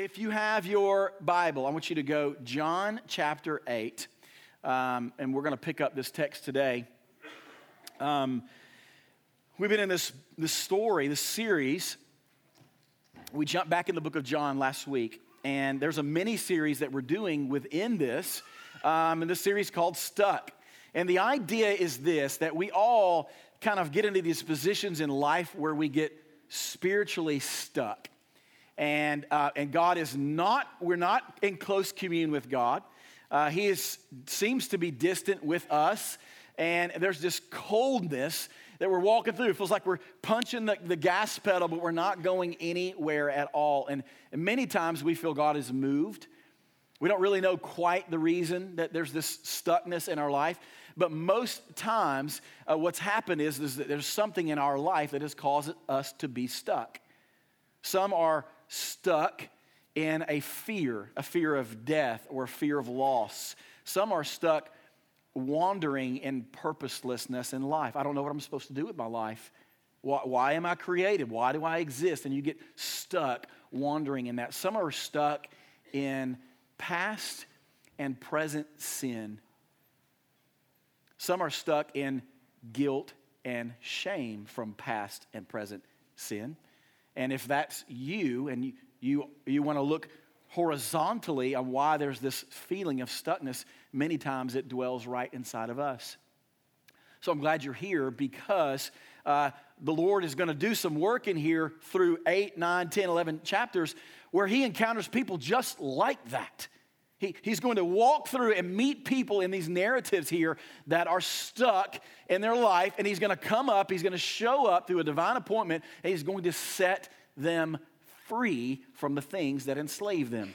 If you have your Bible, I want you to go John chapter 8, um, and we're going to pick up this text today. Um, we've been in this, this story, this series. We jumped back in the book of John last week, and there's a mini series that we're doing within this, um, and this series called Stuck. And the idea is this that we all kind of get into these positions in life where we get spiritually stuck and, uh, and God is not, we're not in close commune with God. Uh, he is, seems to be distant with us, and there's this coldness that we're walking through. It feels like we're punching the, the gas pedal, but we're not going anywhere at all. And, and many times we feel God is moved. We don't really know quite the reason that there's this stuckness in our life, but most times uh, what's happened is, is that there's something in our life that has caused us to be stuck. Some are stuck in a fear, a fear of death or a fear of loss. Some are stuck wandering in purposelessness in life. I don't know what I'm supposed to do with my life. Why, why, am I created? Why do I exist? And you get stuck wandering in that. Some are stuck in past and present sin. Some are stuck in guilt and shame from past and present sin. And if that's you and you, you, you want to look horizontally on why there's this feeling of stuckness, many times it dwells right inside of us. So I'm glad you're here because uh, the Lord is going to do some work in here through 8, 9, 10, 11 chapters where He encounters people just like that. He, he's going to walk through and meet people in these narratives here that are stuck in their life, and he's going to come up, he's going to show up through a divine appointment, and he's going to set them free from the things that enslave them.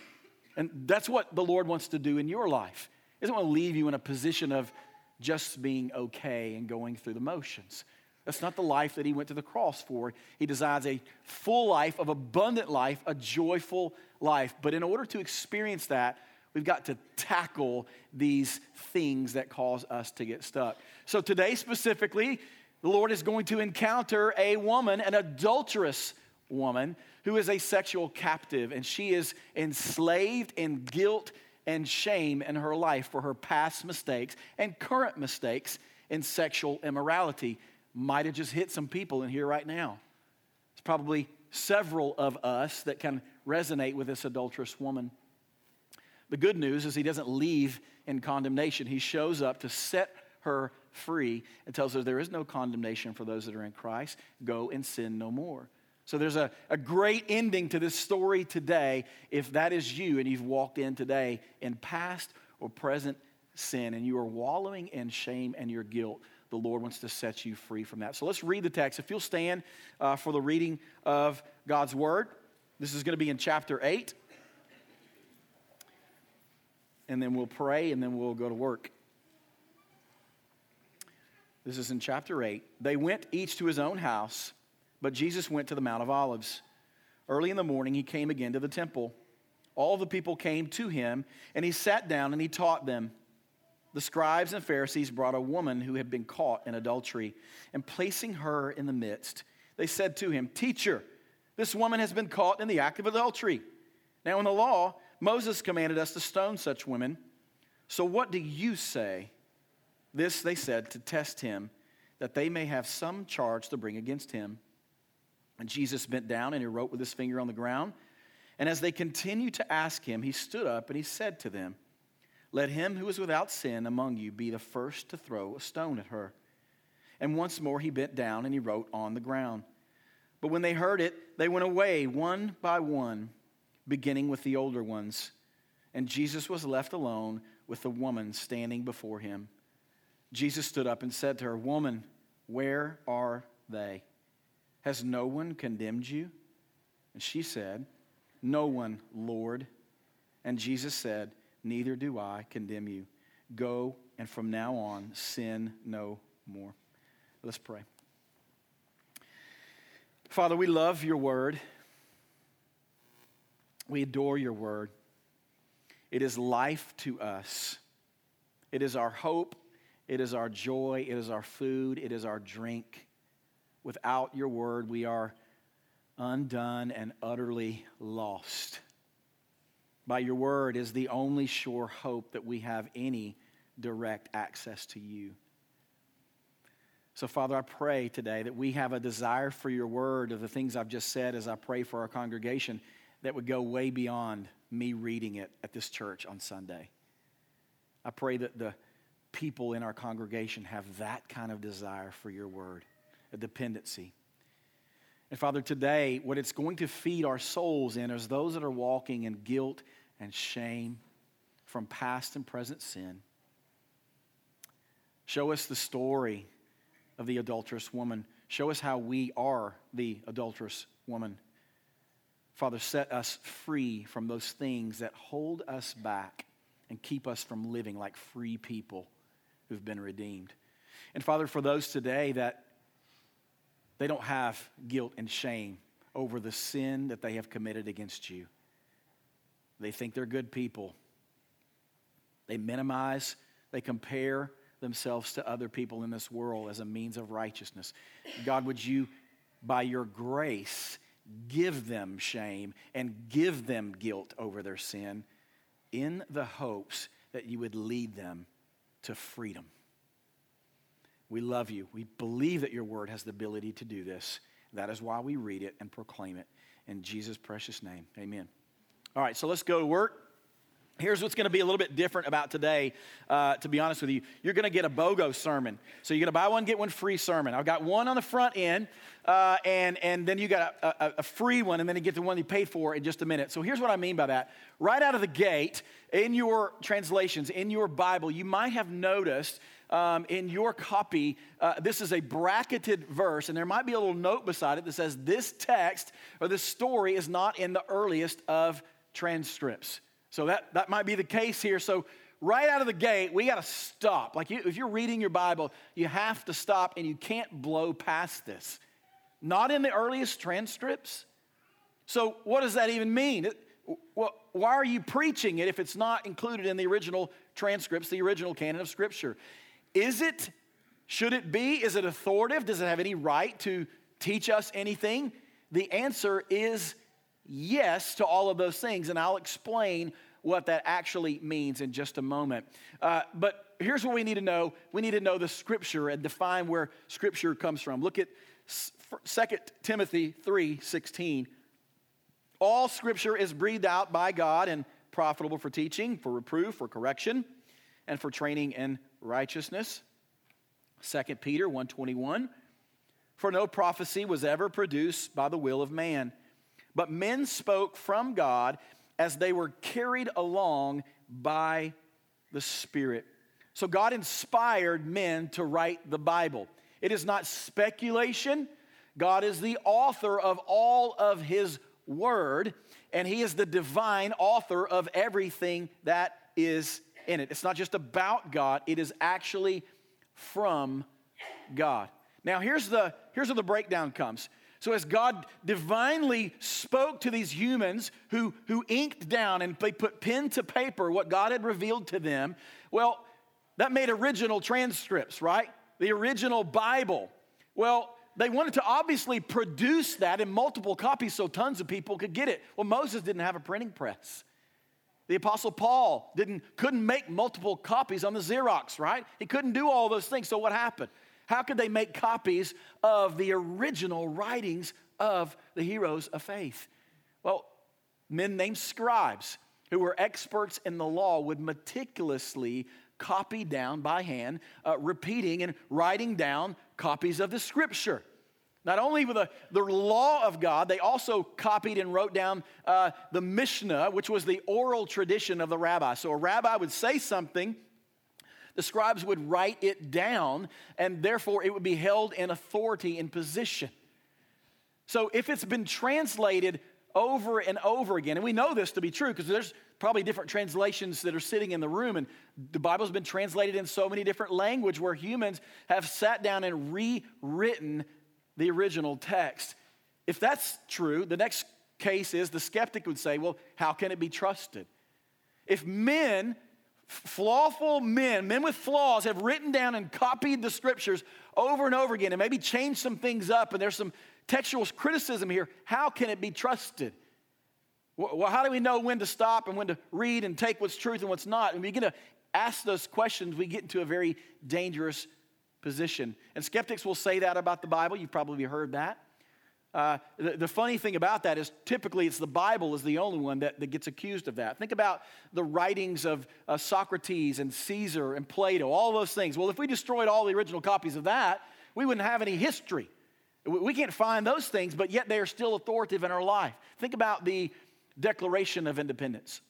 And that's what the Lord wants to do in your life. He doesn't want to leave you in a position of just being okay and going through the motions. That's not the life that he went to the cross for. He desires a full life, of abundant life, a joyful life. But in order to experience that, We've got to tackle these things that cause us to get stuck. So, today specifically, the Lord is going to encounter a woman, an adulterous woman, who is a sexual captive, and she is enslaved in guilt and shame in her life for her past mistakes and current mistakes in sexual immorality. Might have just hit some people in here right now. It's probably several of us that can resonate with this adulterous woman. The good news is he doesn't leave in condemnation. He shows up to set her free and tells her there is no condemnation for those that are in Christ. Go and sin no more. So there's a, a great ending to this story today if that is you and you've walked in today in past or present sin and you are wallowing in shame and your guilt. The Lord wants to set you free from that. So let's read the text. If you'll stand uh, for the reading of God's word, this is going to be in chapter 8 and then we'll pray, and then we'll go to work. This is in chapter 8. They went each to his own house, but Jesus went to the Mount of Olives. Early in the morning, he came again to the temple. All the people came to him, and he sat down and he taught them. The scribes and Pharisees brought a woman who had been caught in adultery, and placing her in the midst, they said to him, Teacher, this woman has been caught in the act of adultery. Now, in the law, Moses commanded us to stone such women. So what do you say? This they said to test him, that they may have some charge to bring against him. And Jesus bent down and he wrote with his finger on the ground. And as they continued to ask him, he stood up and he said to them, Let him who is without sin among you be the first to throw a stone at her. And once more he bent down and he wrote on the ground. But when they heard it, they went away one by one beginning with the older ones. And Jesus was left alone with the woman standing before him. Jesus stood up and said to her, Woman, where are they? Has no one condemned you? And she said, No one, Lord. And Jesus said, Neither do I condemn you. Go and from now on sin no more. Let's pray. Father, we love your word. We adore your word. It is life to us. It is our hope. It is our joy. It is our food. It is our drink. Without your word, we are undone and utterly lost. by your word is the only sure hope that we have any direct access to you. So, Father, I pray today that we have a desire for your word of the things I've just said as I pray for our congregation that would go way beyond me reading it at this church on Sunday. I pray that the people in our congregation have that kind of desire for your word, a dependency. And Father, today, what it's going to feed our souls in is those that are walking in guilt and shame from past and present sin. Show us the story of the adulterous woman. Show us how we are the adulterous woman. Father, set us free from those things that hold us back and keep us from living like free people who've been redeemed. And Father, for those today that they don't have guilt and shame over the sin that they have committed against you, they think they're good people. They minimize, they compare, themselves to other people in this world as a means of righteousness. God, would you, by your grace, give them shame and give them guilt over their sin in the hopes that you would lead them to freedom. We love you. We believe that your word has the ability to do this. That is why we read it and proclaim it. In Jesus' precious name, amen. All right, so let's go to work. Here's what's going to be a little bit different about today, uh, to be honest with you. You're going to get a BOGO sermon. So you're going to buy one, get one free sermon. I've got one on the front end, uh, and, and then you got a, a, a, free one, and then you get the one you paid for in just a minute. So here's what I mean by that. Right out of the gate, in your translations, in your Bible, you might have noticed um, in your copy, uh, this is a bracketed verse, and there might be a little note beside it that says, This text or this story is not in the earliest of transcripts. So that, that might be the case here. So, right out of the gate, we got to stop. Like, you, if you're reading your Bible, you have to stop and you can't blow past this. Not in the earliest transcripts. So, what does that even mean? It, well, why are you preaching it if it's not included in the original transcripts, the original canon of Scripture? Is it, should it be, is it authoritative? Does it have any right to teach us anything? The answer is yes to all of those things, and I'll explain what that actually means in just a moment. Uh, but here's what we need to know we need to know the scripture and define where scripture comes from. Look at 2 Timothy 3 16. All scripture is breathed out by God and profitable for teaching, for reproof, for correction, and for training in righteousness. 2 Peter 121. For no prophecy was ever produced by the will of man but men spoke from God as they were carried along by the Spirit. So God inspired men to write the Bible. It is not speculation. God is the author of all of His Word, and He is the divine author of everything that is in it. It's not just about God, it is actually from God. Now, here's, the, here's where the breakdown comes. So, as God divinely spoke to these humans who, who inked down and they put pen to paper what God had revealed to them, well, that made original transcripts, right? The original Bible. Well, they wanted to obviously produce that in multiple copies so tons of people could get it. Well, Moses didn't have a printing press. The apostle Paul didn't couldn't make multiple copies on the Xerox, right? He couldn't do all those things. So what happened? How could they make copies of the original writings of the heroes of faith? Well, men named scribes who were experts in the law would meticulously copy down by hand, uh, repeating and writing down copies of the scripture. Not only with the, the law of God, they also copied and wrote down uh, the Mishnah, which was the oral tradition of the rabbi. So a rabbi would say something, the scribes would write it down, and therefore it would be held in authority and position. So if it's been translated over and over again, and we know this to be true because there's probably different translations that are sitting in the room, and the Bible's been translated in so many different language where humans have sat down and rewritten the original text. If that's true, the next case is the skeptic would say, well, how can it be trusted? If men flawful men, men with flaws, have written down and copied the scriptures over and over again and maybe changed some things up, and there's some textual criticism here. How can it be trusted? Well, how do we know when to stop and when to read and take what's truth and what's not? And we begin to ask those questions, we get into a very dangerous position. And skeptics will say that about the Bible. You've probably heard that. Uh, the, the, funny thing about that is typically it's the Bible is the only one that, that gets accused of that. Think about the writings of uh, Socrates and Caesar and Plato, all those things. Well, if we destroyed all the original copies of that, we wouldn't have any history. We can't find those things, but yet they are still authoritative in our life. Think about the Declaration of Independence.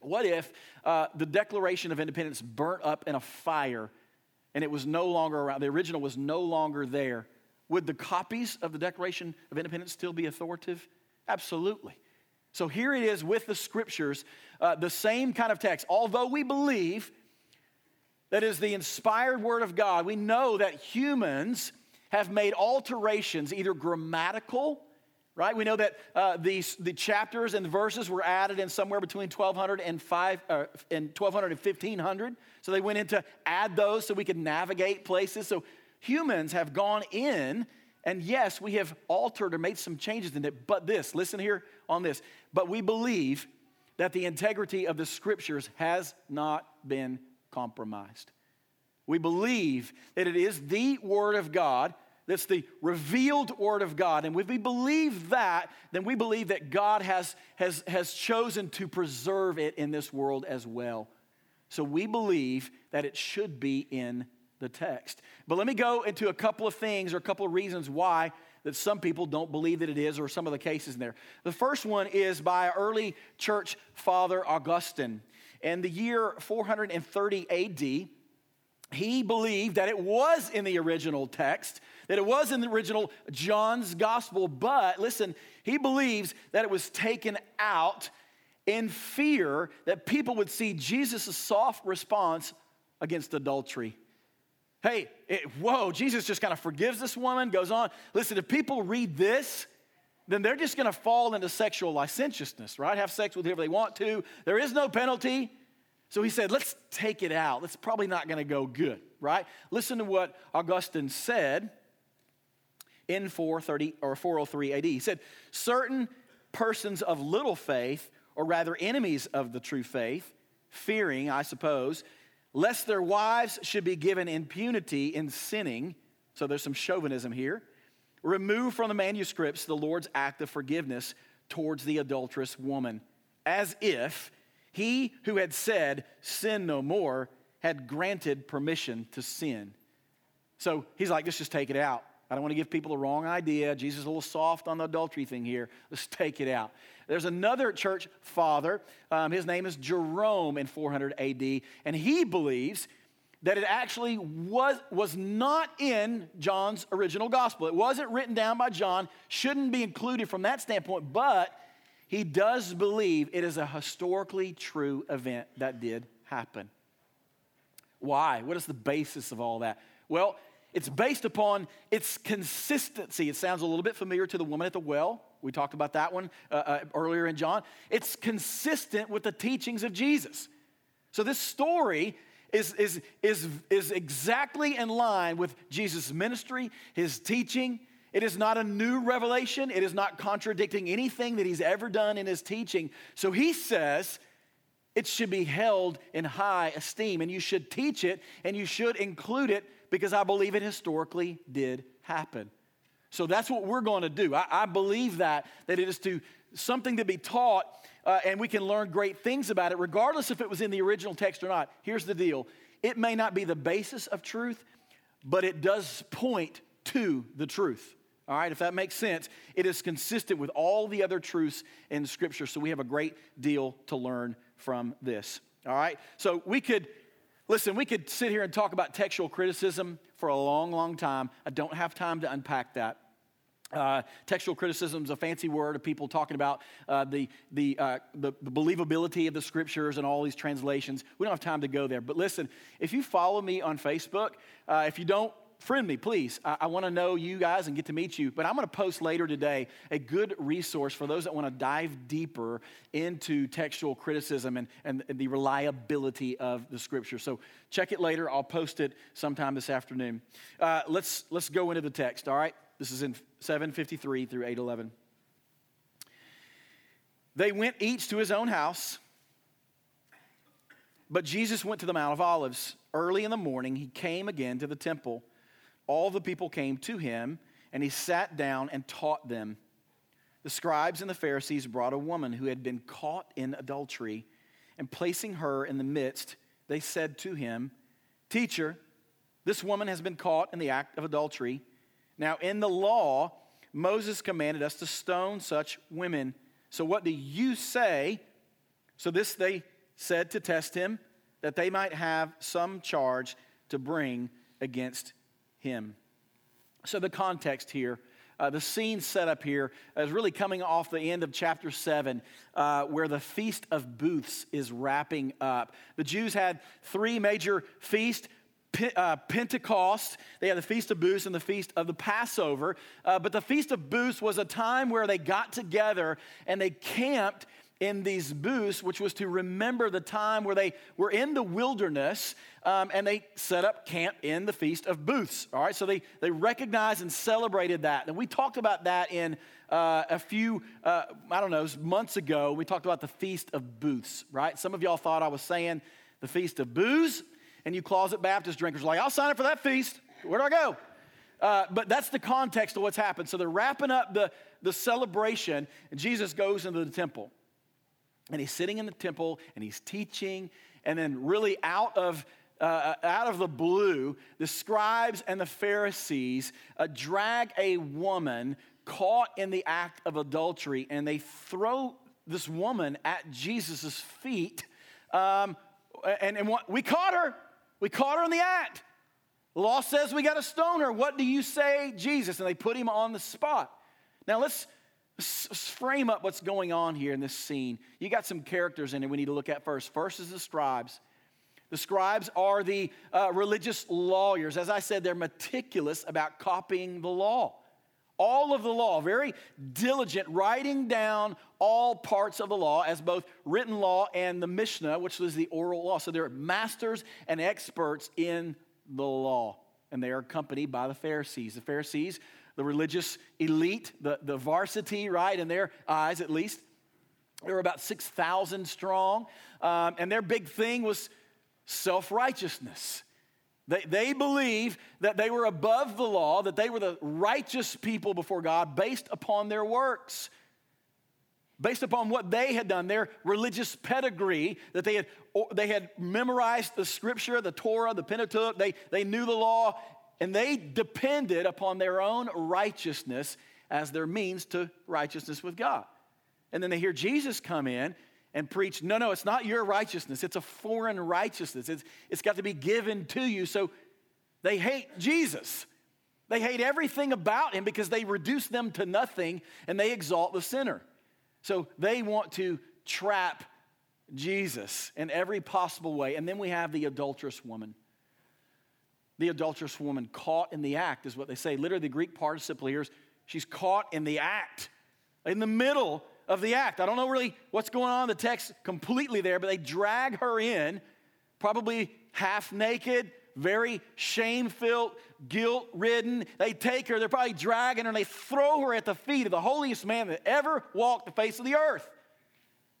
What if uh, the Declaration of Independence burnt up in a fire and it was no longer around? The original was no longer there would the copies of the Declaration of Independence still be authoritative? Absolutely. So here it is with the scriptures, uh, the same kind of text. Although we believe that is the inspired word of God, we know that humans have made alterations, either grammatical, right? We know that uh, these, the chapters and the verses were added in somewhere between 1200 and, five, uh, and 1200 and 1500. So they went in to add those so we could navigate places. So humans have gone in, and yes, we have altered or made some changes in it, but this, listen here on this, but we believe that the integrity of the scriptures has not been compromised. We believe that it is the Word of God. That's the revealed Word of God. And if we believe that, then we believe that God has, has, has chosen to preserve it in this world as well. So we believe that it should be in the text. But let me go into a couple of things or a couple of reasons why that some people don't believe that it is, or some of the cases in there. The first one is by early church father Augustine. In the year 430 AD, he believed that it was in the original text, that it was in the original John's gospel, but listen, he believes that it was taken out in fear that people would see Jesus' soft response against adultery. Hey, it, whoa, Jesus just kind of forgives this woman, goes on. Listen, if people read this, then they're just going to fall into sexual licentiousness, right? Have sex with whoever they want to. There is no penalty. So he said, let's take it out. That's probably not going to go good, right? Listen to what Augustine said in 430 or 403 AD. He said, certain persons of little faith, or rather enemies of the true faith, fearing, I suppose, lest their wives should be given impunity in sinning. So there's some chauvinism here. Remove from the manuscripts the Lord's act of forgiveness towards the adulterous woman, as if he who had said, Sin no more, had granted permission to sin. So he's like, let's just take it out. I don't want to give people the wrong idea. Jesus is a little soft on the adultery thing here. Let's take it out. There's another church father. Um, his name is Jerome in 400 AD, and he believes that it actually was, was not in John's original gospel. It wasn't written down by John, shouldn't be included from that standpoint, but he does believe it is a historically true event that did happen. Why? What is the basis of all that? Well, it's based upon its consistency. It sounds a little bit familiar to the woman at the well. We talked about that one uh, uh, earlier in John. It's consistent with the teachings of Jesus. So this story is, is, is, is exactly in line with Jesus' ministry, his teaching. It is not a new revelation. It is not contradicting anything that he's ever done in his teaching. So he says it should be held in high esteem, and you should teach it, and you should include it because I believe it historically did happen. So that's what we're going to do. I, I believe that, that it is to something to be taught uh, and we can learn great things about it, regardless if it was in the original text or not. Here's the deal it may not be the basis of truth, but it does point to the truth. All right, if that makes sense, it is consistent with all the other truths in Scripture. So we have a great deal to learn from this. All right, so we could Listen, we could sit here and talk about textual criticism for a long, long time. I don't have time to unpack that. Uh, textual criticism is a fancy word of people talking about uh, the, the, uh, the, the, believability of the scriptures and all these translations. We don't have time to go there. But listen, if you follow me on Facebook, uh, if you don't friend me, please. I, I want to know you guys and get to meet you. But I'm going to post later today a good resource for those that want to dive deeper into textual criticism and, and, and the reliability of the scripture. So check it later. I'll post it sometime this afternoon. Uh, let's, let's go into the text, all right? This is in 753 through 811. They went each to his own house. But Jesus went to the Mount of Olives. Early in the morning, he came again to the temple. All the people came to him, and he sat down and taught them. The scribes and the Pharisees brought a woman who had been caught in adultery, and placing her in the midst, they said to him, Teacher, this woman has been caught in the act of adultery. Now, in the law, Moses commanded us to stone such women. So, what do you say? So, this they said to test him, that they might have some charge to bring against him. So, the context here, uh, the scene set up here is really coming off the end of chapter 7, uh, where the Feast of Booths is wrapping up. The Jews had three major feasts uh, Pentecost, they had the Feast of Booths and the Feast of the Passover. Uh, but the Feast of Booths was a time where they got together and they camped in these booths, which was to remember the time where they were in the wilderness um, and they set up camp in the Feast of Booths. All right, so they, they recognized and celebrated that. And we talked about that in uh, a few, uh, I don't know, months ago. We talked about the Feast of Booths, right? Some of y'all thought I was saying the Feast of Booze and you closet Baptist drinkers like, I'll sign up for that feast. Where do I go? Uh, but that's the context of what's happened. So they're wrapping up the, the celebration, and Jesus goes into the temple. And he's sitting in the temple and he's teaching, and then, really, out of uh, out of the blue, the scribes and the Pharisees uh, drag a woman caught in the act of adultery and they throw this woman at Jesus' feet. Um, and, and what, we caught her. We caught her in the act. Law says we got to stone her. What do you say, Jesus? And they put him on the spot. Now let's frame up what's going on here in this scene. You got some characters in it we need to look at first. First is the scribes. The scribes are the uh, religious lawyers. As I said, they're meticulous about copying the law all of the law, very diligent, writing down all parts of the law as both written law and the Mishnah, which was the oral law. So they're masters and experts in the law. And they are accompanied by the Pharisees. The Pharisees, the religious elite, the, the varsity, right, in their eyes at least, they were about 6,000 strong. Um, and their big thing was self righteousness. They, they believe that they were above the law, that they were the righteous people before God based upon their works, based upon what they had done, their religious pedigree, that they had, they had memorized the scripture, the Torah, the Pentateuch, they, they knew the law, and they depended upon their own righteousness as their means to righteousness with God. And then they hear Jesus come in and preach, no, no, it's not your righteousness. It's a foreign righteousness. It's, it's got to be given to you. So they hate Jesus. They hate everything about him because they reduce them to nothing and they exalt the sinner. So they want to trap Jesus in every possible way. And then we have the adulterous woman. The adulterous woman caught in the act is what they say. Literally, the Greek participle here is she's caught in the act, in the middle of the act. I don't know really what's going on in the text completely there, but they drag her in, probably half naked, very shame filled, guilt ridden. They take her, they're probably dragging her, and they throw her at the feet of the holiest man that ever walked the face of the earth.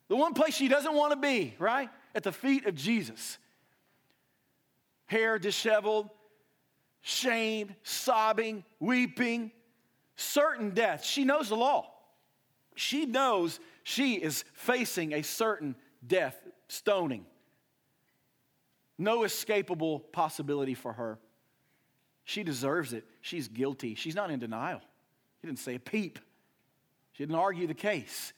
The one place she doesn't want to be, right? At the feet of Jesus. Hair disheveled, shamed, sobbing, weeping, certain death. She knows the law. She knows she is facing a certain death, stoning. No escapable possibility for her. She deserves it. She's guilty. She's not in denial. She didn't say a peep. She didn't argue the case.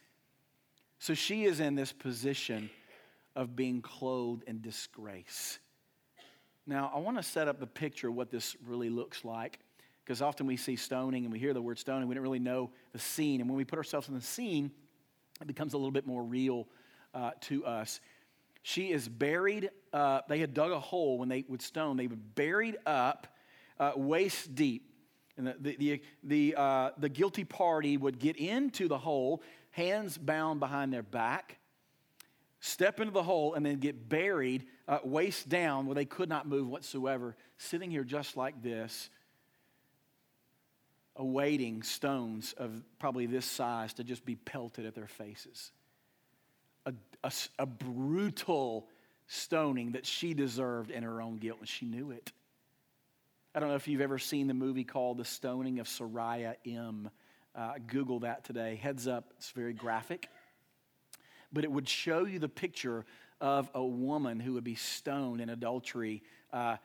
So she is in this position of being clothed in disgrace. Now, I want to set up the picture of what this really looks like because often we see stoning and we hear the word stoning, we don't really know the scene. And when we put ourselves in the scene, it becomes a little bit more real uh, to us. She is buried, uh, they had dug a hole when they would stone, they were buried up uh, waist deep. And the, the, the, the, uh, the guilty party would get into the hole, hands bound behind their back, step into the hole, and then get buried uh, waist down where they could not move whatsoever, sitting here just like this awaiting stones of probably this size to just be pelted at their faces. a, a, a brutal stoning that she deserved in her own guilt, and she knew it. I don't know if you've ever seen the movie called The Stoning of Soraya M. Uh, Google that today. Heads up, it's very graphic. But it would show you the picture of a woman who would be stoned in adultery, uh,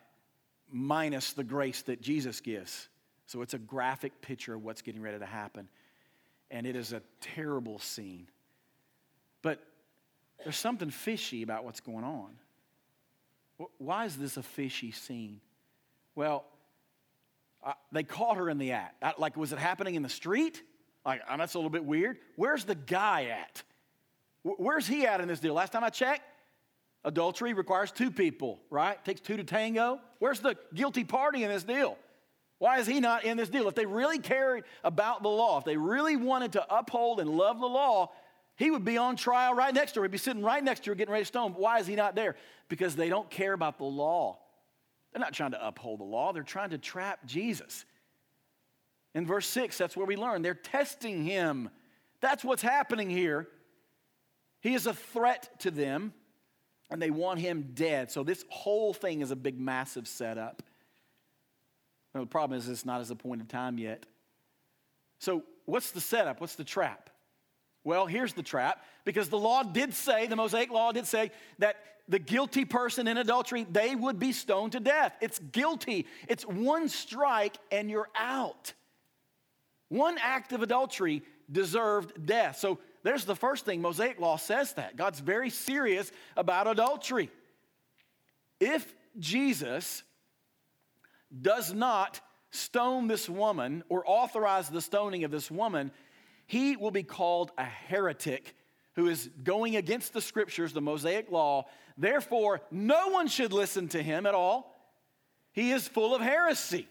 minus the grace that Jesus gives. So it's a graphic picture of what's getting ready to happen. And it is a terrible scene. But there's something fishy about what's going on. Why is this a fishy scene? Well, they caught her in the act. Uh, like, was it happening in the street? Like, that's a little bit weird. Where's the guy at? Where's he at in this deal? Last time I checked, adultery requires two people, right? Takes two to tango. Where's the guilty party in this deal? Why is he not in this deal? If they really cared about the law, if they really wanted to uphold and love the law, he would be on trial right next to her. He'd be sitting right next to her getting ready to stone. Why is he not there? Because they don't care about the law. They're not trying to uphold the law, they're trying to trap Jesus. In verse 6, that's where we learn they're testing him. That's what's happening here. He is a threat to them, and they want him dead. So, this whole thing is a big, massive setup. Now, the problem is it's not his appointed time yet. So, what's the setup? What's the trap? Well, here's the trap because the law did say, the Mosaic law did say that the guilty person in adultery, they would be stoned to death. It's guilty. It's one strike and you're out. One act of adultery deserved death. So there's the first thing. Mosaic law says that. God's very serious about adultery. If Jesus does not stone this woman or authorize the stoning of this woman, he will be called a heretic who is going against the scriptures, the Mosaic law. Therefore, no one should listen to him at all. He is full of heresy.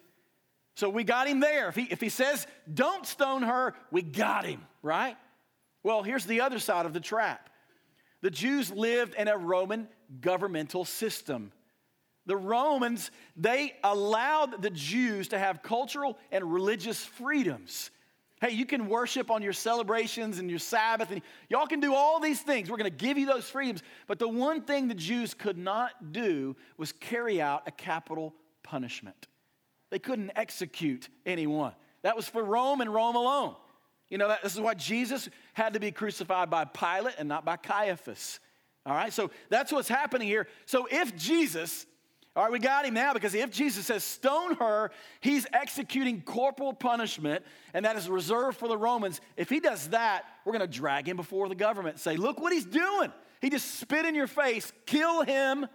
So we got him there. If he, if he says, don't stone her, we got him, right? Well, here's the other side of the trap the Jews lived in a Roman governmental system. The Romans, they allowed the Jews to have cultural and religious freedoms. Hey, you can worship on your celebrations and your Sabbath, and y'all can do all these things. We're going to give you those freedoms. But the one thing the Jews could not do was carry out a capital punishment. They couldn't execute anyone. That was for Rome and Rome alone. You know, that, this is why Jesus had to be crucified by Pilate and not by Caiaphas. All right, so that's what's happening here. So if Jesus all right, we got him now because if Jesus says stone her, he's executing corporal punishment, and that is reserved for the Romans. If he does that, we're going to drag him before the government say, look what he's doing. He just spit in your face, kill him.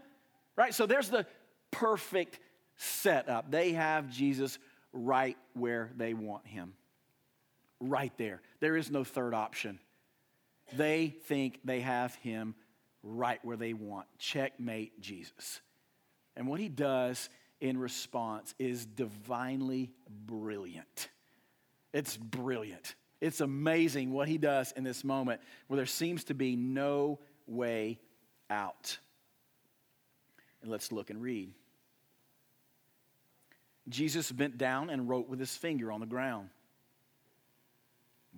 Right? So there's the perfect setup. They have Jesus right where they want him. Right there. There is no third option. They think they have him right where they want. Checkmate Jesus. And what he does in response is divinely brilliant. It's brilliant. It's amazing what he does in this moment where there seems to be no way out. And let's look and read. Jesus bent down and wrote with his finger on the ground.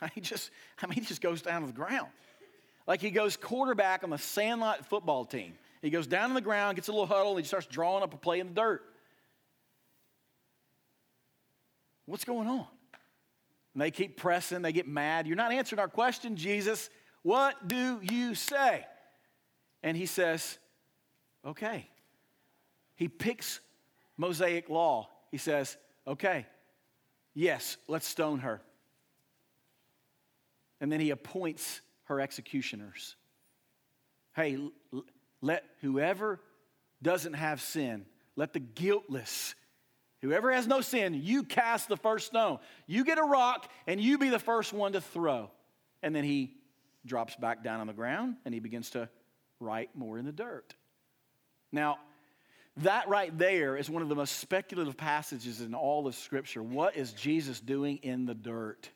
He just, I mean, he just goes down to the ground. Like he goes quarterback on the Sandlot football team. He goes down on the ground, gets a little huddle, and he starts drawing up a play in the dirt. What's going on? And they keep pressing, they get mad. You're not answering our question, Jesus. What do you say? And he says, Okay. He picks Mosaic law. He says, Okay, yes, let's stone her. And then he appoints her executioners. Hey, let whoever doesn't have sin, let the guiltless, whoever has no sin, you cast the first stone. You get a rock and you be the first one to throw. And then he drops back down on the ground and he begins to write more in the dirt. Now, that right there is one of the most speculative passages in all of Scripture. What is Jesus doing in the dirt?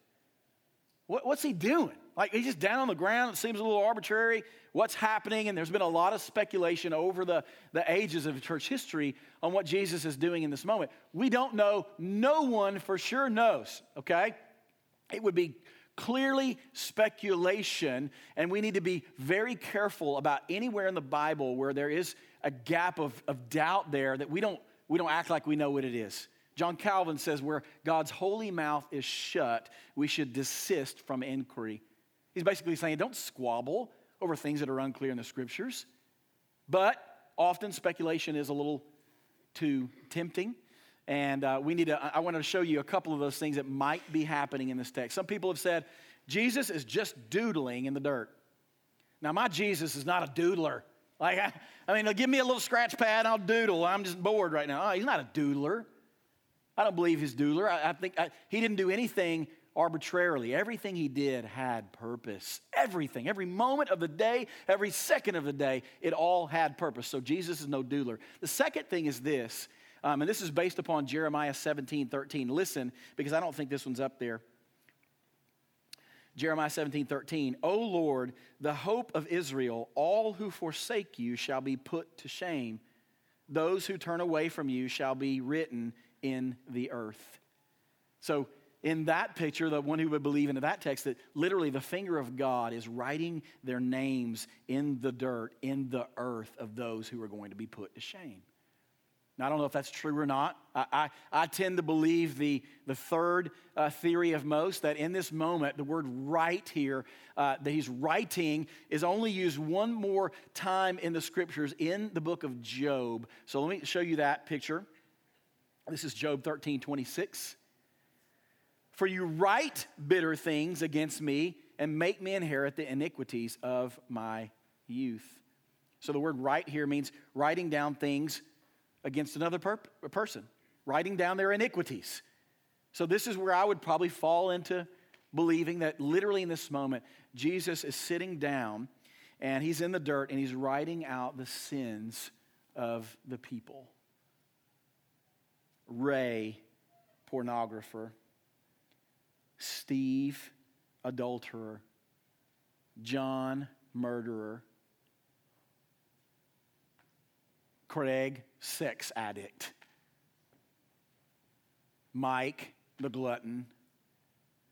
What, what's he doing? Like he's just down on the ground. It seems a little arbitrary. What's happening? And there's been a lot of speculation over the, the ages of church history on what Jesus is doing in this moment. We don't know. No one for sure knows, okay? It would be clearly speculation, and we need to be very careful about anywhere in the Bible where there is a gap of, of doubt there that we don't, we don't act like we know what it is. John Calvin says, where God's holy mouth is shut, we should desist from inquiry. He's basically saying, don't squabble over things that are unclear in the scriptures. But often speculation is a little too tempting. And uh, we need to, I want to show you a couple of those things that might be happening in this text. Some people have said, Jesus is just doodling in the dirt. Now, my Jesus is not a doodler. Like, I, I mean, give me a little scratch pad, I'll doodle. I'm just bored right now. Oh, he's not a doodler. I don't believe he's doodler. I, I think I, he didn't do anything arbitrarily. Everything he did had purpose. Everything, every moment of the day, every second of the day, it all had purpose. So Jesus is no doodler. The second thing is this, um, and this is based upon Jeremiah 17 13. Listen, because I don't think this one's up there. Jeremiah 17, 13. O Lord, the hope of Israel, all who forsake you shall be put to shame. Those who turn away from you shall be written in the earth. So, in that picture, the one who would believe into that text, that literally the finger of God is writing their names in the dirt, in the earth of those who are going to be put to shame. Now, I don't know if that's true or not. I, I, I tend to believe the, the third uh, theory of most that in this moment, the word write here, uh, that he's writing, is only used one more time in the scriptures in the book of Job. So let me show you that picture. This is Job 13 26. For you write bitter things against me and make me inherit the iniquities of my youth. So the word write here means writing down things against another per- person, writing down their iniquities. So, this is where I would probably fall into believing that literally in this moment, Jesus is sitting down and he's in the dirt and he's writing out the sins of the people. Ray, pornographer. Steve, adulterer. John, murderer. Craig, sex addict. Mike, the glutton.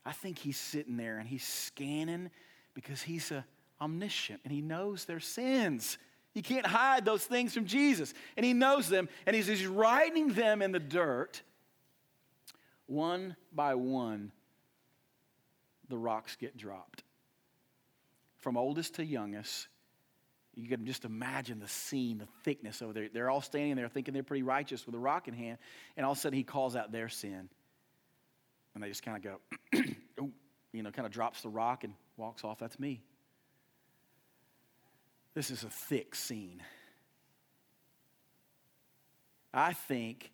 I think he's sitting there and he's scanning because he's a omniscient and he knows their sins. You can't hide those things from Jesus. And he knows them and he's, he's writing them in the dirt. One by one, the rocks get dropped. From oldest to youngest, you can just imagine the scene, the thickness over there. They're all standing there thinking they're pretty righteous with a rock in hand, and all of a sudden he calls out their sin. And they just kind of go, you know, kind of drops the rock and walks off. That's me. This is a thick scene. I think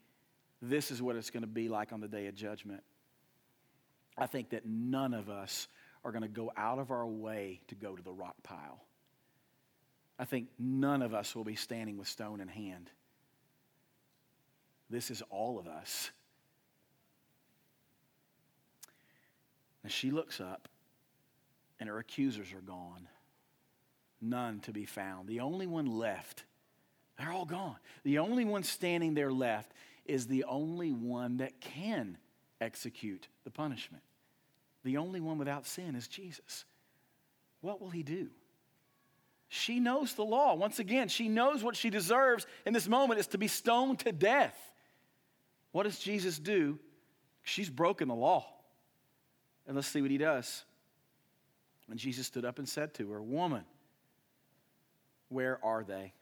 this is what it's going to be like on the day of judgment. I think that none of us are going to go out of our way to go to the rock pile. I think none of us will be standing with stone in hand. This is all of us. And she looks up, and her accusers are gone. None to be found. The only one left, they're all gone. The only one standing there left is the only one that can execute the punishment. The only one without sin is Jesus. What will he do? She knows the law. Once again, she knows what she deserves in this moment is to be stoned to death. What does Jesus do? She's broken the law. And let's see what he does. And Jesus stood up and said to her, Woman, where are they?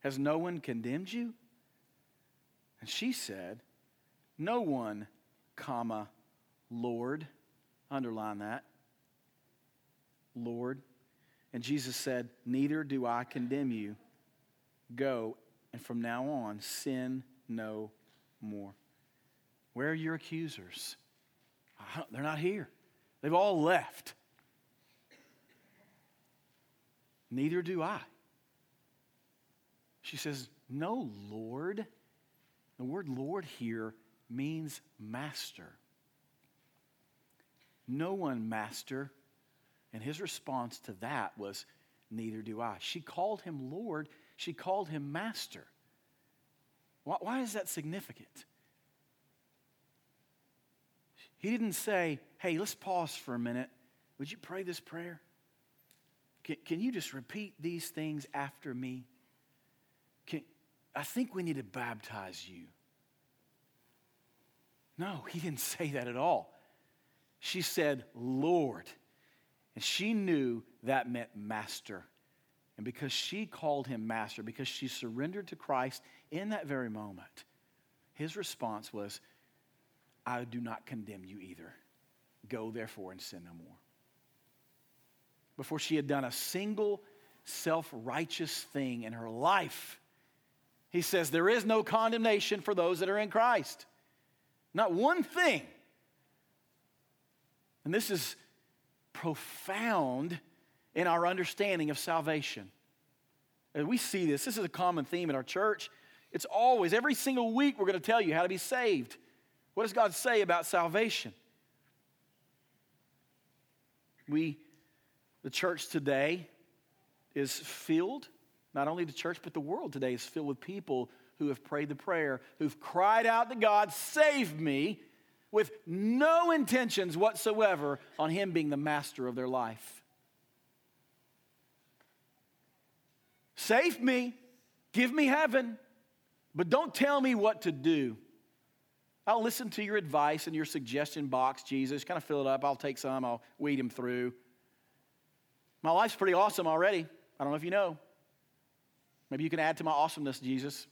Has no one condemned you? And she said, No one, comma, Lord. Underline that. Lord. And Jesus said, Neither do I condemn you. Go, and from now on, sin no more. Where are your accusers? They're not here. They've all left. Neither do I. She says, No, Lord. The word Lord here means master. No one, master. And his response to that was, Neither do I. She called him Lord, she called him master. Why, why is that significant? He didn't say, Hey, let's pause for a minute. Would you pray this prayer? Can, can you just repeat these things after me? Can, I think we need to baptize you. No, he didn't say that at all. She said, Lord. And she knew that meant master. And because she called him master, because she surrendered to Christ in that very moment, his response was, I do not condemn you either. Go therefore and sin no more. Before she had done a single self righteous thing in her life, he says, There is no condemnation for those that are in Christ. Not one thing. And this is profound in our understanding of salvation. And we see this, this is a common theme in our church. It's always, every single week, we're going to tell you how to be saved. What does God say about salvation? We, the church today, is filled, not only the church, but the world today is filled with people who have prayed the prayer, who've cried out to God, Save me, with no intentions whatsoever on Him being the master of their life. Save me, give me heaven, but don't tell me what to do. I'll listen to your advice and your suggestion box, Jesus. Kind of fill it up. I'll take some, I'll weed them through. My life's pretty awesome already. I don't know if you know. Maybe you can add to my awesomeness, Jesus.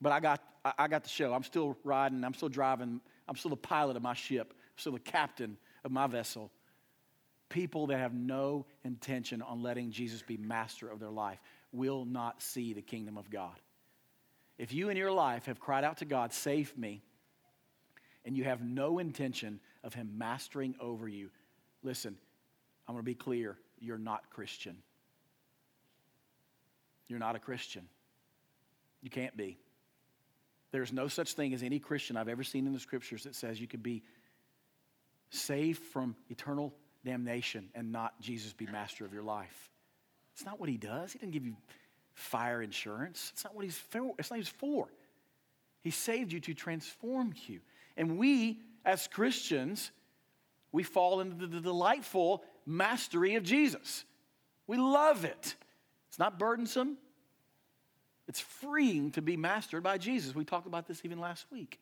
But I got, I got the show. I'm still riding, I'm still driving, I'm still the pilot of my ship, I'm still the captain of my vessel. People that have no intention on letting Jesus be master of their life will not see the kingdom of God. If you in your life have cried out to God, save me, and you have no intention of Him mastering over you, listen, I'm going to be clear you're not Christian. You're not a Christian. You can't be. There's no such thing as any Christian I've ever seen in the scriptures that says you could be saved from eternal damnation and not Jesus be master of your life. It's not what he does. He didn't give you fire insurance. It's not what he's for. It's not what he's for. He saved you to transform you. And we, as Christians, we fall into the delightful mastery of Jesus. We love it. It's not burdensome. It's freeing to be mastered by Jesus. We talked about this even last week.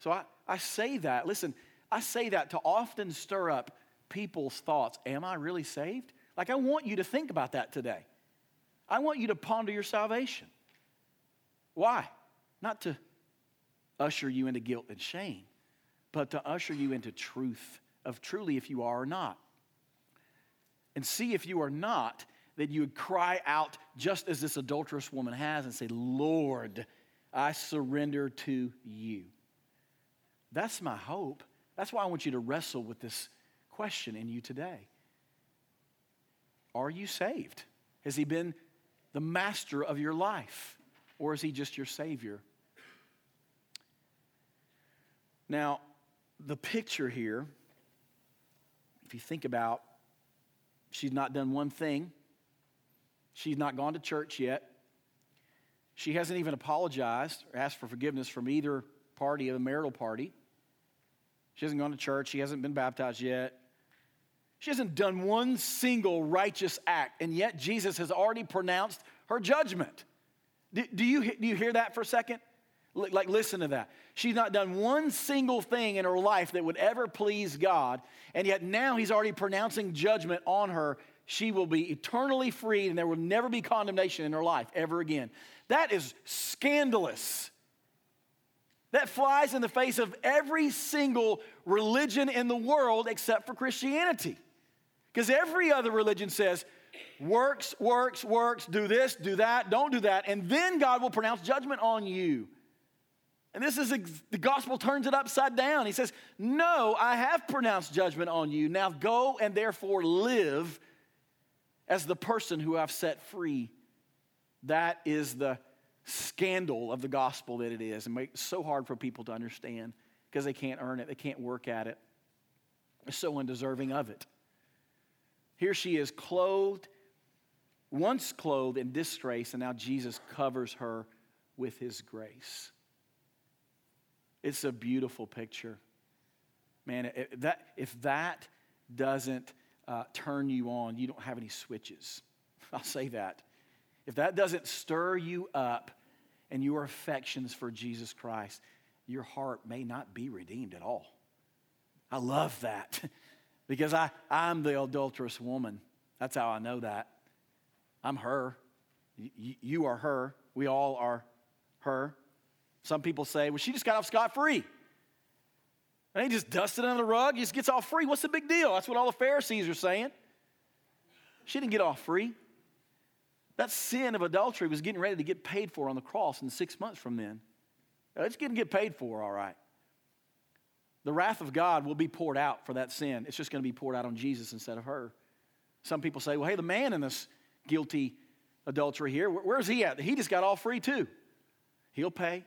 So I, I say that, listen, I say that to often stir up people's thoughts. Am I really saved? Like, I want you to think about that today. I want you to ponder your salvation. Why? Not to usher you into guilt and shame, but to usher you into truth of truly if you are or not. And see if you are not, that you would cry out just as this adulterous woman has and say, Lord, I surrender to you. That's my hope. That's why I want you to wrestle with this question in you today. Are you saved? Has he been the master of your life? Or is he just your savior? Now, the picture here, if you think about, she's not done one thing. She's not gone to church yet. She hasn't even apologized or asked for forgiveness from either party of the marital party. She hasn't gone to church. She hasn't been baptized yet. She hasn't done one single righteous act, and yet Jesus has already pronounced her judgment. Do, do, you, do you hear that for a second? Like, listen to that. She's not done one single thing in her life that would ever please God, and yet now he's already pronouncing judgment on her she will be eternally freed and there will never be condemnation in her life ever again. That is scandalous. That flies in the face of every single religion in the world except for Christianity. Because every other religion says, works, works, works, do this, do that, don't do that, and then God will pronounce judgment on you. And this is the gospel turns it upside down. He says, No, I have pronounced judgment on you. Now go and therefore live as the person who I've set free. That is the scandal of the gospel that it is and make it so hard for people to understand because they can't earn it, they can't work at it. They're so undeserving of it. Here she is clothed, once clothed in disgrace, and now Jesus covers her with his grace. It's a beautiful picture. Man, if that, if that doesn't uh, turn you on, you don't have any switches. I'll say that. If that doesn't stir you up and your affections for Jesus Christ, your heart may not be redeemed at all. I love that because I, I'm the adulterous woman. That's how I know that. I'm her. Y- you are her. We all are her. Some people say, well, she just got off scot free. And he just dusted under the rug, he just gets off free. What's the big deal? That's what all the Pharisees are saying. She didn't get off free. That sin of adultery was getting ready to get paid for on the cross in six months from then. Uh, it's going to get paid for, all right. The wrath of God will be poured out for that sin. It's just going to be poured out on Jesus instead of her. Some people say, well, hey, the man in this guilty adultery here, where's he at? He just got all free too. He'll pay.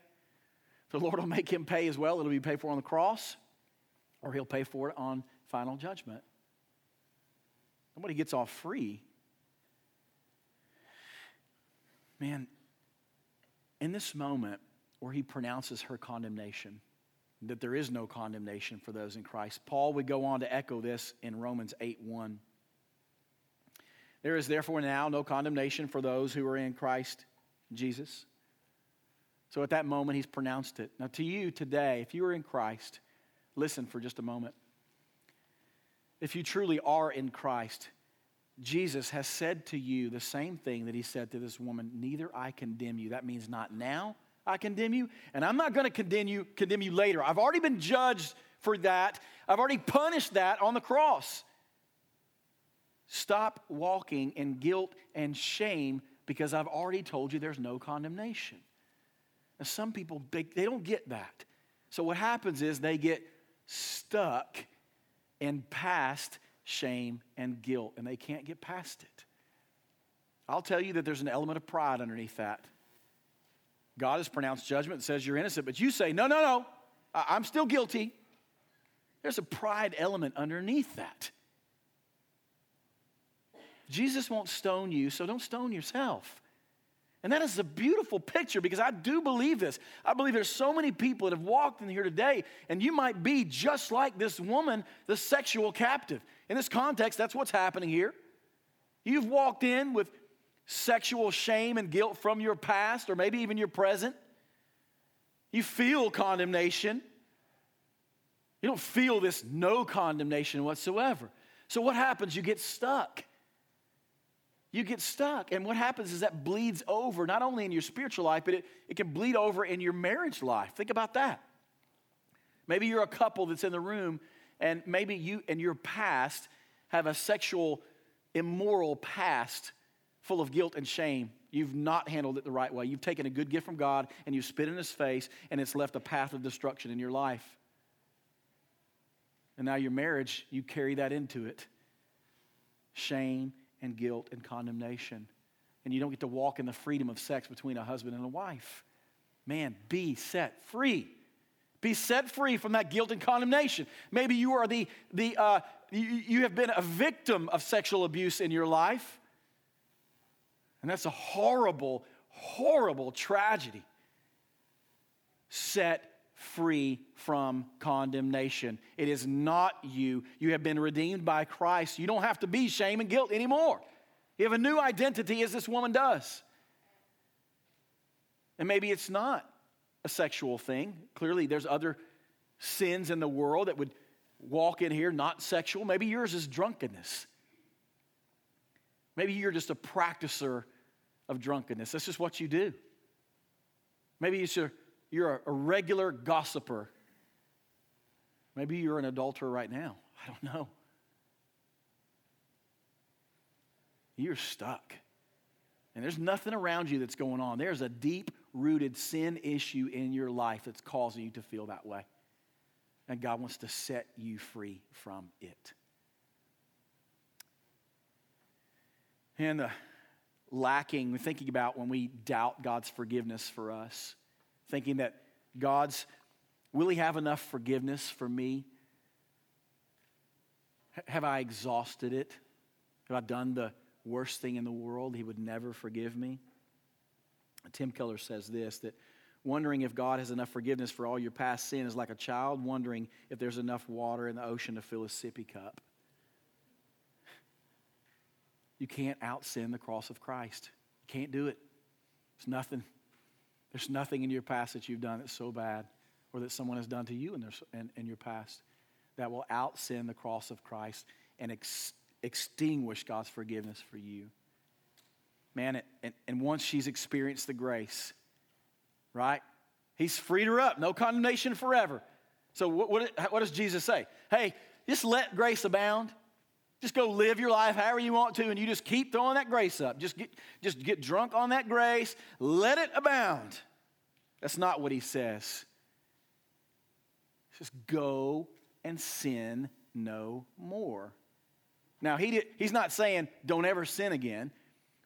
The Lord will make him pay as well. It'll be paid for on the cross or he'll pay for it on final judgment. Nobody gets off free. Man, in this moment where he pronounces her condemnation, that there is no condemnation for those in Christ, Paul would go on to echo this in Romans 8 1. There is therefore now no condemnation for those who are in Christ Jesus. So at that moment, he's pronounced it. Now, to you today, if you are in Christ, Listen for just a moment. If you truly are in Christ, Jesus has said to you the same thing that he said to this woman Neither I condemn you. That means not now I condemn you, and I'm not going to condemn you, condemn you later. I've already been judged for that, I've already punished that on the cross. Stop walking in guilt and shame because I've already told you there's no condemnation. Now, some people, they, they don't get that. So, what happens is they get stuck in past shame and guilt, and they can't get past it. I'll tell you that there's an element of pride underneath that. God has pronounced judgment that says you're innocent, but you say, no, no, no, I'm still guilty. There's a pride element underneath that. Jesus won't stone you, so don't stone yourself. And that is a beautiful picture because I do believe this. I believe there's so many people that have walked in here today, and you might be just like this woman, the sexual captive. In this context, that's what's happening here. You've walked in with sexual shame and guilt from your past or maybe even your present. You feel condemnation. You don't feel this no condemnation whatsoever. So, what happens? You get stuck you get stuck. And what happens is that bleeds over, not only in your spiritual life, but it, it can bleed over in your marriage life. Think about that. Maybe you're a couple that's in the room, and maybe you and your past have a sexual, immoral past full of guilt and shame. You've not handled it the right way. You've taken a good gift from God and you spit in his face, and it's left a path of destruction in your life. And now your marriage, you carry that into it shame and guilt and condemnation. And you don't get to walk in the freedom of sex between a husband and a wife. Man, be set free. Be set free from that guilt and condemnation. Maybe you are the, the uh, you, you have been a victim of sexual abuse in your life. And that's a horrible, horrible tragedy. Set free from condemnation. It is not you. You have been redeemed by Christ. You don't have to be shame and guilt anymore. You have a new identity as this woman does. And maybe it's not a sexual thing. Clearly, there's other sins in the world that would walk in here not sexual. Maybe yours is drunkenness. Maybe you're just a practicer of drunkenness. That's just what you do. Maybe it's your you're a, regular gossiper. Maybe you're an adulterer right now. I don't know. You're stuck. And there's nothing around you that's going on. There's a deep rooted sin issue in your life that's causing you to feel that way. And God wants to set you free from it. and the lacking, thinking about when we doubt God's forgiveness for us, thinking that God's, will He have enough forgiveness for me? Have I exhausted it? Have I done the worst thing in the world? He would never forgive me. Tim Keller says this that wondering if God has enough forgiveness for all your past sin is like a child wondering if there's enough water in the ocean to fill a sippy cup. You can't out sin the cross of Christ. You can't do it. It's nothing. There's nothing in your past that you've done that's so bad or that someone has done to you in, their, in, in your past that will out sin the cross of Christ and ex, extinguish God's forgiveness for you. Man, and, and once she's experienced the grace, right? He's freed her up, no condemnation forever. So, what, what, what does Jesus say? Hey, just let grace abound. Just go live your life however you want to, and you just keep throwing that grace up. Just get, just get drunk on that grace. Let it abound. That's not what he says. He says, go and sin no more. Now, he did, he's not saying don't ever sin again.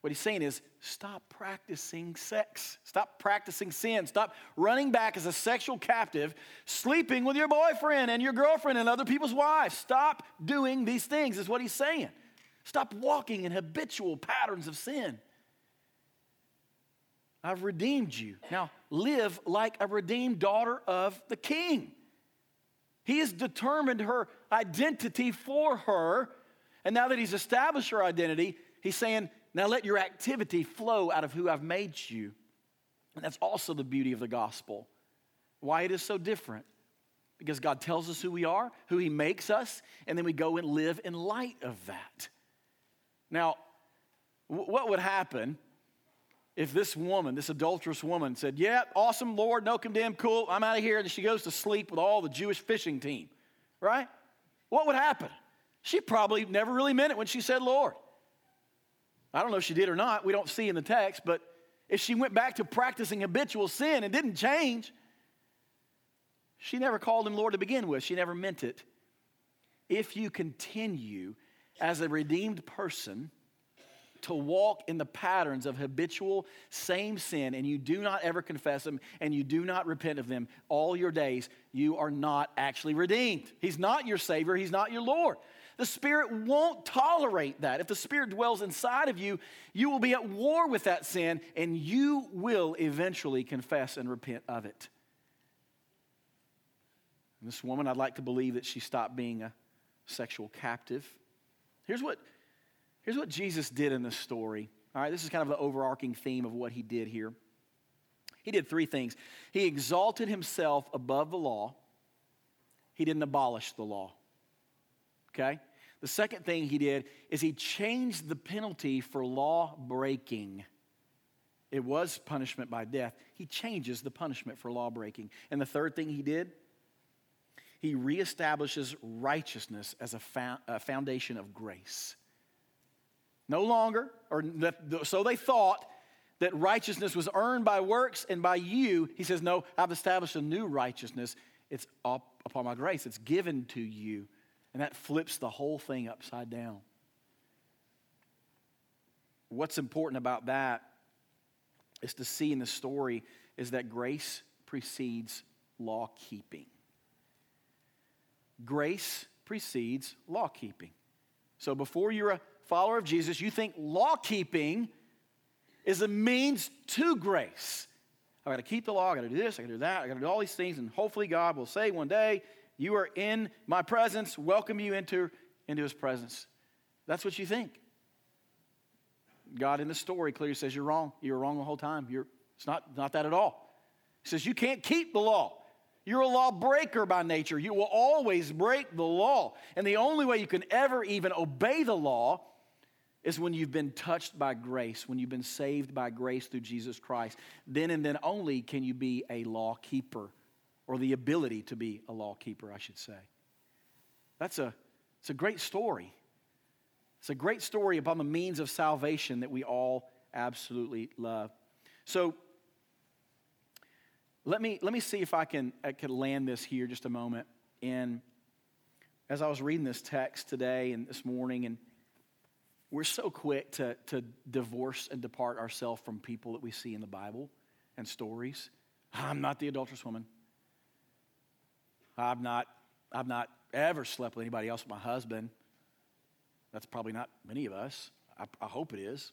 What he's saying is stop practicing sex. Stop practicing sin. Stop running back as a sexual captive, sleeping with your boyfriend and your girlfriend and other people's wives. Stop doing these things, is what he's saying. Stop walking in habitual patterns of sin. I've redeemed you. Now live like a redeemed daughter of the king. He has determined her identity for her. And now that he's established her identity, he's saying, now let your activity flow out of who I've made you. And that's also the beauty of the gospel. Why it is so different. Because God tells us who we are, who He makes us, and then we go and live in light of that. Now, what would happen if this woman, this adulterous woman, said, Yeah, awesome, Lord, no condemn, cool, I'm out of here, and she goes to sleep with all the Jewish fishing team, right? What would happen? She probably never really meant it when she said Lord. I don't know if she did or not. We don't see in the text, but if she went back to practicing habitual sin and didn't change, she never called him Lord to begin with. She never meant it. If you continue as a redeemed person to walk in the patterns of habitual same sin and you do not ever confess them and you do not repent of them all your days, you are not actually redeemed. He's not your Savior, He's not your Lord. The Spirit won't tolerate that. If the Spirit dwells inside of you, you will be at war with that sin and you will eventually confess and repent of it. And this woman, I'd like to believe that she stopped being a sexual captive. Here's what, here's what Jesus did in this story. All right, this is kind of the overarching theme of what he did here. He did three things. He exalted himself above the law, he didn't abolish the law okay? The second thing he did is he changed the penalty for law breaking. It was punishment by death. He changes the punishment for law breaking. And the third thing he did, he reestablishes righteousness as a, a foundation of grace. No longer, or so they thought, that righteousness was earned by works and by you. He says, No, I've established a new righteousness. It's up upon my grace, it's given to you. And that flips the whole thing upside down. What's important about that is to see in the story is that grace precedes law keeping. Grace precedes law keeping. So before you're a follower of Jesus, you think law keeping is a means to grace. I got to keep the law, I got to do this, I got to do that, I got to do all these things, and hopefully God will say one day, you are in my presence, welcome you into, into his presence. That's what you think. God in the story clearly says you're wrong. You're wrong the whole time. You're, it's not, not that at all. He says you can't keep the law. You're a lawbreaker by nature. You will always break the law. And the only way you can ever even obey the law is when you've been touched by grace, when you've been saved by grace through Jesus Christ. Then and then only can you be a law keeper or the ability to be a law keeper, I should say. That's a, it's a great story. It's a great story upon the means of salvation that we all absolutely love. So let me, let me see if I can, I can land this here just a moment. And as I was reading this text today and this morning, and we're so quick to, to divorce and depart ourselves from people that we see in the Bible and stories. I'm not the adulterous woman. I've not, I've not ever slept with anybody else but my husband. That's probably not many of us. I, I hope it is.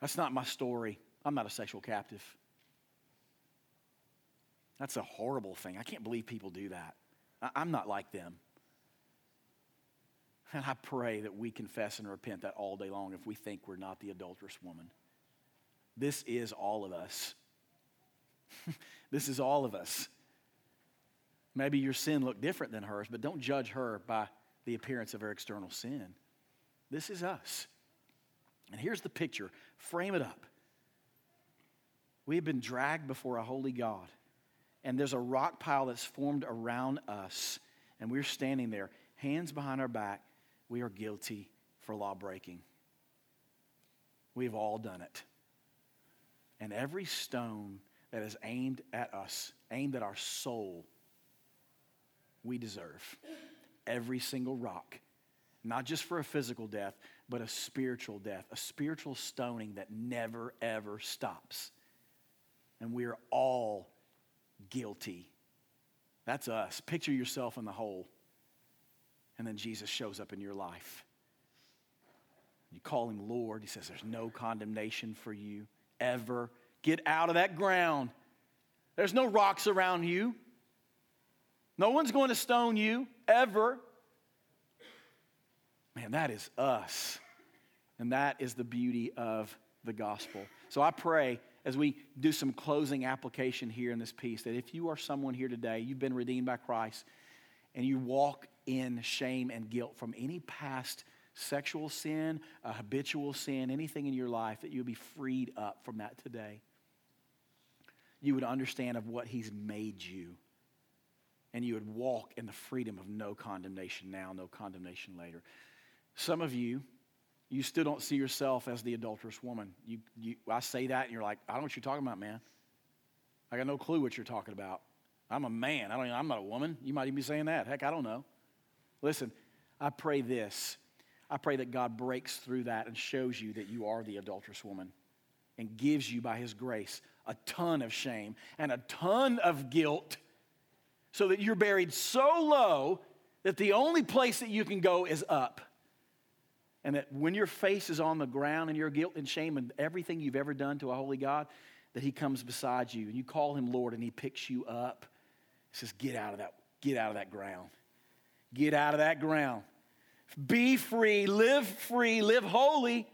That's not my story. I'm not a sexual captive. That's a horrible thing. I can't believe people do that. I, I'm not like them. And I pray that we confess and repent that all day long if we think we're not the adulterous woman. This is all of us. this is all of us. Maybe your sin looked different than hers, but don't judge her by the appearance of her external sin. This is us. And here's the picture frame it up. We have been dragged before a holy God, and there's a rock pile that's formed around us, and we're standing there, hands behind our back. We are guilty for law breaking. We've all done it. And every stone that is aimed at us, aimed at our soul, we deserve. Every single rock. Not just for a physical death, but a spiritual death, a spiritual stoning that never, ever stops. And we are all guilty. That's us. Picture yourself in the hole. And then Jesus shows up in your life. You call him Lord. He says, There's no condemnation for you ever. Get out of that ground. There's no rocks around you. No one's going to stone you ever. Man, that is us. And that is the beauty of the gospel. So I pray as we do some closing application here in this piece that if you are someone here today, you've been redeemed by Christ, and you walk in shame and guilt from any past sexual sin, a habitual sin, anything in your life, that you'll be freed up from that today. You would understand of what He's made you and you would walk in the freedom of no condemnation now, no condemnation later. Some of you, you still don't see yourself as the adulterous woman. You, you, I say that, and you're like, I don't know what you're talking about, man. I got no clue what you're talking about. I'm a man. I don't, Even, I'm not a woman. You might even be saying that. Heck, I don't know. Listen, I pray this. I pray that God breaks through that and shows you that you are the adulterous woman and gives you, by His grace, a ton of shame and a ton of guilt so that you're buried so low that the only place that you can go is up. And that when your face is on the ground and your guilt and shame and everything you've ever done to a holy God, that He comes beside you and you call Him Lord and He picks you up. He says, Get out of that, get out of that ground. Get out of that ground. Be free, live free, live holy.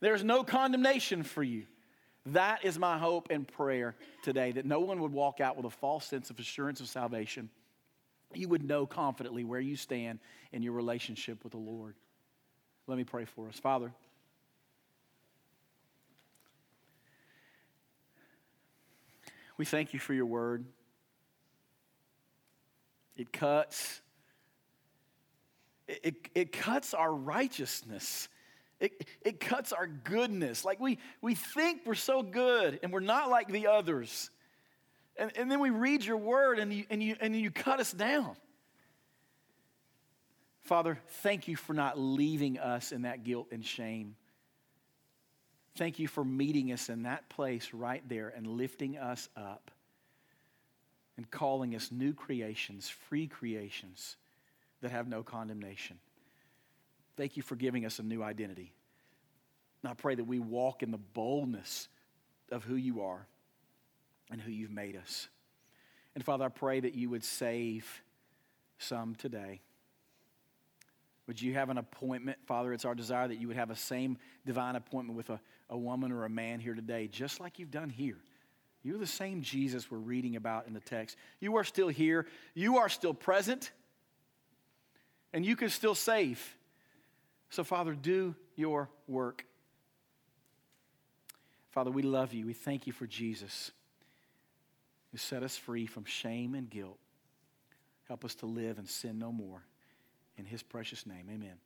There's no condemnation for you. That is my hope and prayer today that no one would walk out with a false sense of assurance of salvation. You would know confidently where you stand in your relationship with the Lord. Let me pray for us. Father, we thank you for your word. It cuts. It, it, it cuts our righteousness. It, it cuts our goodness. Like we, we think we're so good and we're not like the others. And, and then we read your word and you, and, you, and you cut us down. Father, thank you for not leaving us in that guilt and shame. Thank you for meeting us in that place right there and lifting us up and calling us new creations, free creations that have no condemnation. Thank you for giving us a new identity. And I pray that we walk in the boldness of who you are and who you've made us. And Father, I pray that you would save some today. Would you have an appointment, Father? It's our desire that you would have a same divine appointment with a, a woman or a man here today, just like you've done here. You're the same Jesus we're reading about in the text. You are still here, you are still present, and you can still save. So, Father, do your work. Father, we love you. We thank you for Jesus who set us free from shame and guilt. Help us to live and sin no more. In his precious name, amen.